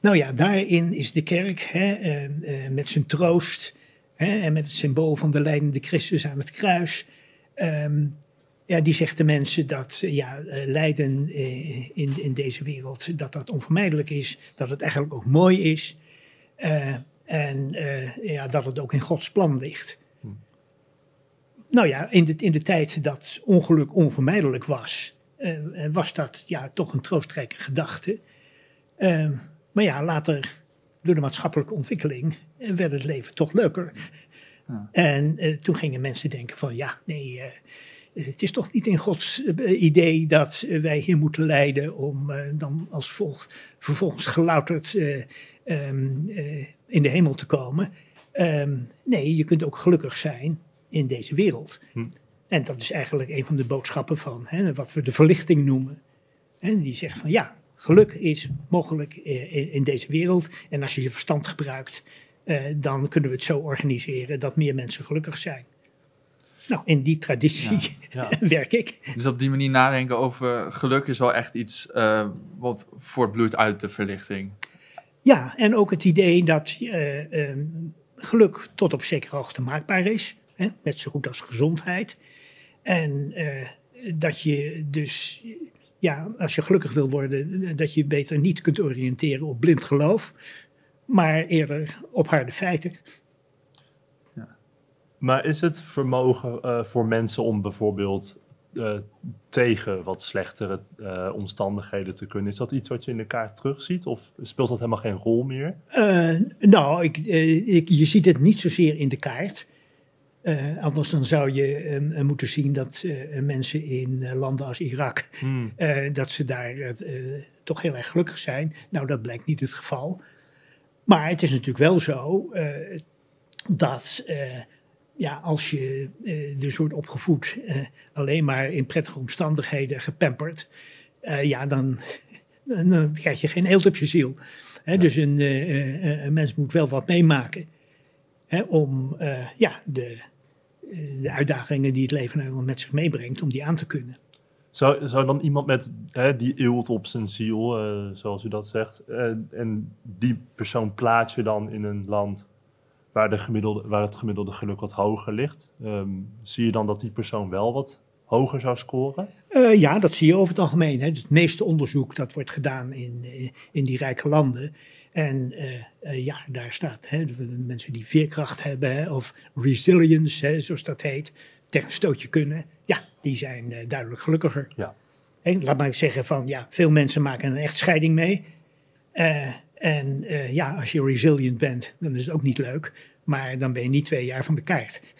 nou ja, daarin is de kerk hè, met zijn troost hè, en met het symbool van de leidende Christus aan het kruis. Ehm, ja, die zegt de mensen dat ja, lijden in, in deze wereld, dat dat onvermijdelijk is, dat het eigenlijk ook mooi is. En uh, ja, dat het ook in Gods plan ligt. Hm. Nou ja, in de, in de tijd dat ongeluk onvermijdelijk was, uh, was dat ja, toch een troostrijke gedachte. Uh, maar ja, later, door de maatschappelijke ontwikkeling, werd het leven toch leuker. Ja. En toen gingen mensen denken van ja, nee, het is toch niet in Gods idee dat wij hier moeten lijden om dan als volgt, vervolgens gelouterd um, in de hemel te komen. Um, nee, je kunt ook gelukkig zijn in deze wereld. Hm. En dat is eigenlijk een van de boodschappen van hè, wat we de verlichting noemen. En die zegt van ja, geluk is mogelijk in, in deze wereld. En als je je verstand gebruikt, uh, dan kunnen we het zo organiseren dat meer mensen gelukkig zijn. Nou, in die traditie ja, ja. werk ik. Dus op die manier nadenken over geluk is wel echt iets uh, wat voortbloeit uit de verlichting. Ja, en ook het idee dat uh, uh, geluk tot op zekere hoogte maakbaar is, hè, net zo goed als gezondheid. En uh, dat je dus, ja, als je gelukkig wil worden, dat je beter niet kunt oriënteren op blind geloof, maar eerder op harde feiten. Maar is het vermogen voor mensen om bijvoorbeeld uh, tegen wat slechtere uh, omstandigheden te kunnen. Is dat iets wat je in de kaart terugziet of speelt dat helemaal geen rol meer? Nou, ik, ik, je ziet het niet zozeer in de kaart. anders dan zou je moeten zien dat mensen in landen als Irak, hmm. dat ze daar toch heel erg gelukkig zijn. Nou, dat blijkt niet het geval. Maar het is natuurlijk wel zo dat ja, als je uh, dus wordt opgevoed uh, alleen maar in prettige omstandigheden gepamperd, uh, ja, dan, dan, krijg je geen eelt op je ziel. Hè, ja. Dus een, een, mens moet wel wat meemaken hè, om ja, de, de uitdagingen die het leven met zich meebrengt, om die aan te kunnen. Zou, zou dan iemand met hè, die eelt op zijn ziel, zoals u dat zegt, en die persoon plaats je dan in een land waar, de gemiddelde, waar het gemiddelde geluk wat hoger ligt. Um, zie je dan dat die persoon wel wat hoger zou scoren? Uh, ja, dat zie je over het algemeen. Hè. Het meeste onderzoek dat wordt gedaan in, eh, in die rijke landen. En uh, uh, ja, daar staat hè, mensen die veerkracht hebben hè, of resilience, hè, zoals dat heet, tegen een stootje kunnen. Ja, die zijn duidelijk gelukkiger. Ja. Laat maar zeggen van ja, veel mensen maken een echtscheiding mee. En uh, ja, als je resilient bent, dan is het ook niet leuk. Maar dan ben je niet twee jaar van de kaart.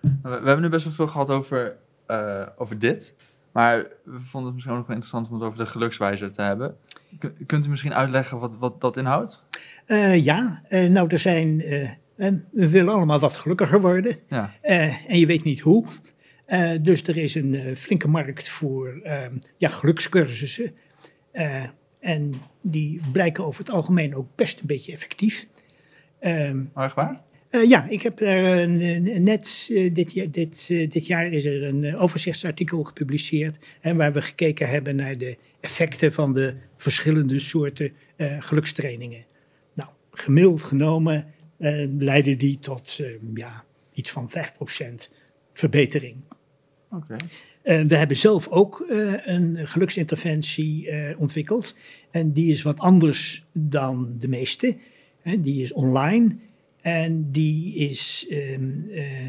We, hebben nu best wel veel gehad over, uh, over dit. Maar we vonden het misschien ook nog wel interessant om het over de gelukswijzer te hebben. K kunt u misschien uitleggen wat, wat dat inhoudt? Uh, ja, nou er zijn... we willen allemaal wat gelukkiger worden. Ja. en je weet niet hoe. dus er is een flinke markt voor ehm, ja, gelukscursussen. En die blijken over het algemeen ook best een beetje effectief. Um, echt waar? Uh, ja, ik heb er uh, net uh, dit, jaar, dit, dit, jaar is er een overzichtsartikel gepubliceerd. Hè, waar we gekeken hebben naar de effecten van de verschillende soorten gelukstrainingen. Nou, gemiddeld genomen leiden die tot ja, iets van 5% verbetering. Oké. Uh, we hebben zelf ook uh, een geluksinterventie uh, ontwikkeld. En die is wat anders dan de meeste. Die is online en die is, ehm, eh,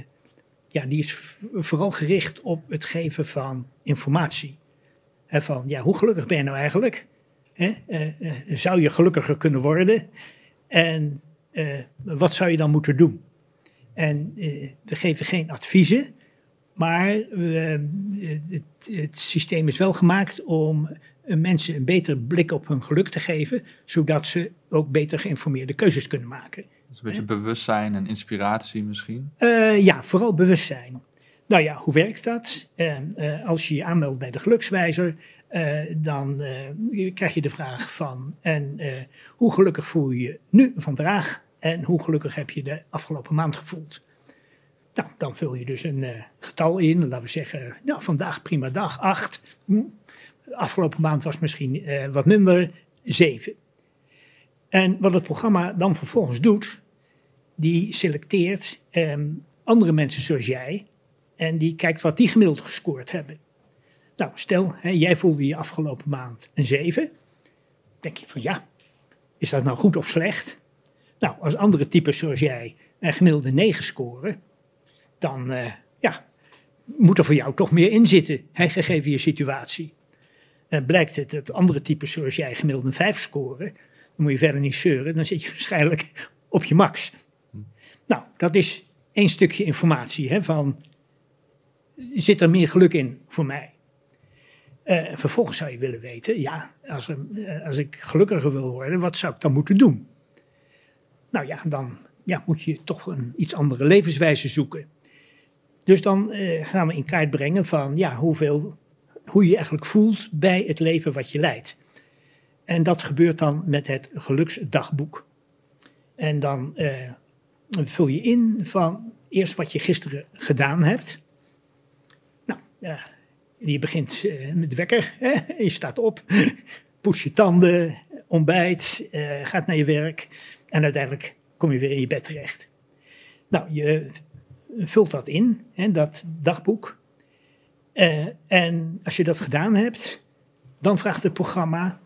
ja, die is vooral gericht op het geven van informatie. Van, ja, hoe gelukkig ben je nou eigenlijk? Eh, eh, zou je gelukkiger kunnen worden? En eh, wat zou je dan moeten doen? En eh, we geven geen adviezen, maar eh, het, het systeem is wel gemaakt om eh, mensen een betere blik op hun geluk te geven, zodat ze ook beter geïnformeerde keuzes kunnen maken. Dus een beetje bewustzijn en inspiratie misschien. Eh, ja, vooral bewustzijn. Nou ja, hoe werkt dat? Als je je aanmeldt bij de gelukswijzer, dan krijg je de vraag van: en hoe gelukkig voel je je nu vandaag? En hoe gelukkig heb je de afgelopen maand gevoeld? Nou, dan vul je dus een eh, getal in. Laten we zeggen, nou, vandaag prima dag, 8. Hm. Afgelopen maand was misschien eh, wat minder, 7. En wat het programma dan vervolgens doet, die selecteert ehm, andere mensen zoals jij en die kijkt wat die gemiddeld gescoord hebben. Nou, stel, hè, jij voelde je afgelopen maand een 7. Denk je van ja, is dat nou goed of slecht? Nou, als andere types zoals jij een gemiddelde 9 scoren, dan eh, ja, moet er voor jou toch meer in zitten, gegeven je situatie. En blijkt het dat andere types zoals jij gemiddeld een 5 scoren, dan moet je verder niet zeuren, dan zit je waarschijnlijk op je max. Nou, dat is één stukje informatie hè, van, zit er meer geluk in voor mij? Eh, vervolgens zou je willen weten, ja, als, eh, als ik gelukkiger wil worden, wat zou ik dan moeten doen? Nou ja, dan ja, moet je toch een iets andere levenswijze zoeken. Dus dan eh, gaan we in kaart brengen van ja, hoeveel, hoe je eigenlijk voelt bij het leven wat je leidt. En dat gebeurt dan met het geluksdagboek. En dan eh, vul je in van eerst wat je gisteren gedaan hebt. Nou, ja, je begint eh, met wekker, je staat op, poets je tanden, ontbijt, gaat naar je werk en uiteindelijk kom je weer in je bed terecht. Nou, je vult dat in, hè, dat dagboek. Eh, en als je dat gedaan hebt, dan vraagt het programma: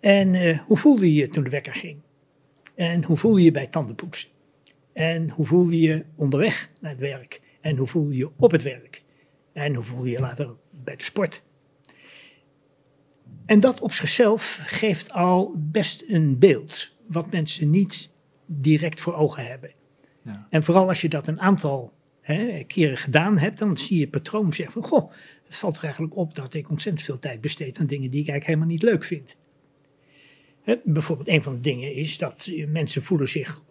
En eh, hoe voelde je je toen de wekker ging? En hoe voelde je je bij tandenpoetsen? En hoe voelde je je onderweg naar het werk? En hoe voelde je je op het werk? En hoe voelde je je later bij de sport? En dat op zichzelf geeft al best een beeld, wat mensen niet direct voor ogen hebben. Ja. En vooral als je dat een aantal hè, keren gedaan hebt, dan zie je patroon zeggen goh, het valt er eigenlijk op dat ik ontzettend veel tijd besteed aan dingen die ik eigenlijk helemaal niet leuk vind. Hè, bijvoorbeeld een van de dingen is dat mensen voelen zich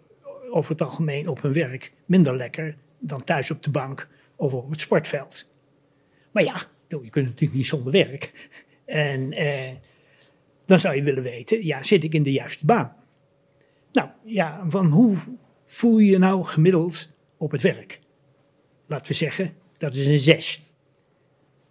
over het algemeen op hun werk minder lekker dan thuis op de bank of op het sportveld. Maar ja, je kunt natuurlijk niet zonder werk. En eh, dan zou je willen weten, ja, zit ik in de juiste baan? Nou ja, van hoe voel je je nou gemiddeld op het werk? Laten we zeggen, dat is een 6.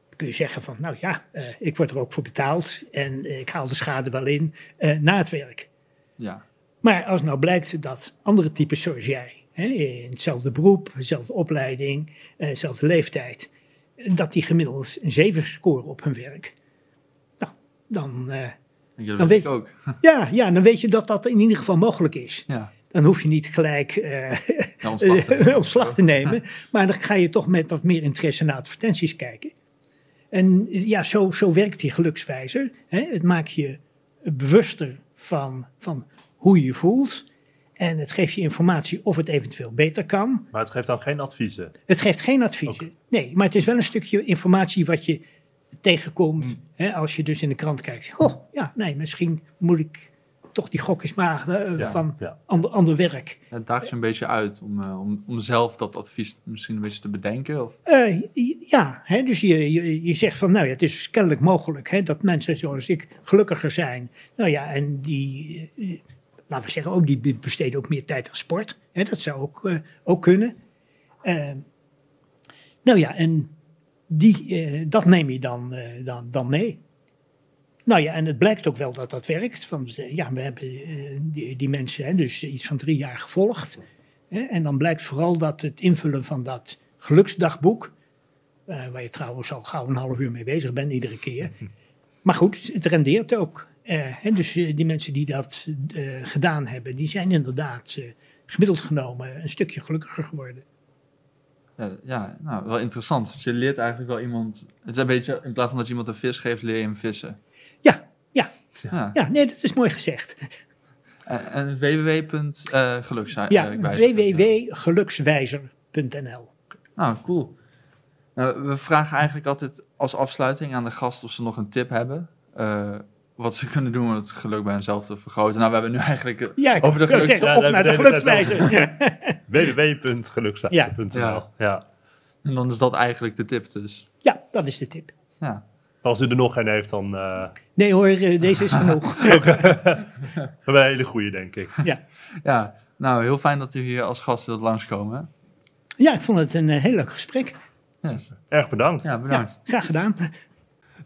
Dan kun je zeggen van, nou ja, eh, ik word er ook voor betaald en eh, ik haal de schade wel in eh, na het werk. Ja. Maar als nou blijkt dat andere types zoals jij, hè, in hetzelfde beroep, dezelfde opleiding, dezelfde leeftijd, dat die gemiddeld een 7 scoren op hun werk. Nou, dan, Dan weet ook. ja, ja, dan weet je dat dat in ieder geval mogelijk is. ja. Dan hoef je niet gelijk eh, ontslag te eh, nemen. ontslag te nemen. Maar dan ga je toch met wat meer interesse naar advertenties kijken. En ja, zo, zo werkt die gelukswijzer. Hè? Het maakt je bewuster van, van hoe je je voelt. En het geeft je informatie of het eventueel beter kan. Maar het geeft dan geen adviezen. Het geeft geen adviezen. Nee, maar het is wel een stukje informatie wat je tegenkomt. Hè, als je dus in de krant kijkt. Oh, ja, nee, misschien moet ik toch die gok eens wagen eh, Ja, van ja. ander, ander werk. Het daagt je een beetje uit om, eh, om, om zelf dat advies misschien een beetje te bedenken. Of, Eh, ja, hè, dus je, je, je zegt van, nou ja, het is dus kennelijk mogelijk hè, dat mensen zoals ik gelukkiger zijn. Nou ja, en die, laten we zeggen, ook die besteden ook meer tijd aan sport. Hè, dat zou ook, eh, ook kunnen. Eh, nou ja, en die, dat neem je dan, eh, dan, dan mee. Nou ja, en het blijkt ook wel dat dat werkt. Van, eh, ja, we hebben eh, die, die mensen hè, dus iets van drie jaar gevolgd. Hè, en dan blijkt vooral dat het invullen van dat geluksdagboek, eh, waar je trouwens al gauw een half uur mee bezig bent iedere keer, maar goed, het rendeert ook. Uh, hè, dus die mensen die dat uh, gedaan hebben, die zijn inderdaad gemiddeld genomen een stukje gelukkiger geworden. Ja, ja, nou, wel interessant. Dus je leert eigenlijk wel iemand. Het is een beetje, in plaats van dat je iemand een vis geeft, leer je hem vissen. Ja, ja. Ja, ja nee, dat is mooi gezegd. En, en www.gelukswijzer. ja, www.gelukswijzer.nl. Nou, cool. Nou, we vragen eigenlijk altijd als afsluiting aan de gast of ze nog een tip hebben. Uh, wat ze kunnen doen om het geluk bij henzelf te vergroten. Nou, we hebben nu eigenlijk ja, over de geluk... Zeggen, op naar de gelukswijzer. www.gelukswijzer.nl ja. ja. En dan is dat eigenlijk de tip dus. Ja, dat is de tip. Ja. Als u er nog geen heeft, dan... Uh... Nee hoor, deze is genoeg. een hele goede, denk ik. Ja. ja, nou, heel fijn dat u hier als gast wilt langskomen. Ja, ik vond het een heel leuk gesprek. Yes. Erg bedankt. Ja, bedankt. Ja, graag gedaan.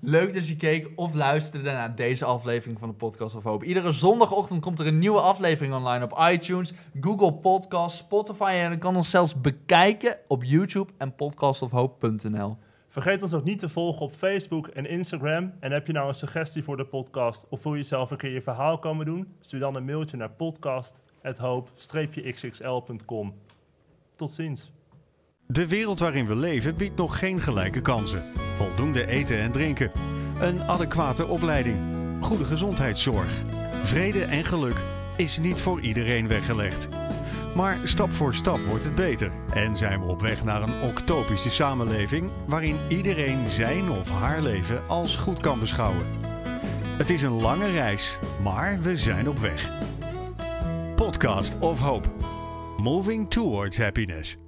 Leuk dat je keek of luisterde naar deze aflevering van de Podcast of Hoop. Iedere zondagochtend komt er een nieuwe aflevering online op iTunes, Google Podcasts, Spotify en je kan ons zelfs bekijken op YouTube en podcastofhoop.nl. Vergeet ons ook niet te volgen op Facebook en Instagram. En heb je nou een suggestie voor de podcast of wil je zelf een keer je verhaal komen doen? Stuur dan een mailtje naar podcast.hoop-xxl.com. Tot ziens. De wereld waarin we leven biedt nog geen gelijke kansen. Voldoende eten en drinken, een adequate opleiding, goede gezondheidszorg. Vrede en geluk is niet voor iedereen weggelegd. Maar stap voor stap wordt het beter en zijn we op weg naar een octopische samenleving waarin iedereen zijn of haar leven als goed kan beschouwen. Het is een lange reis, maar we zijn op weg. Podcast of Hope. Moving towards happiness.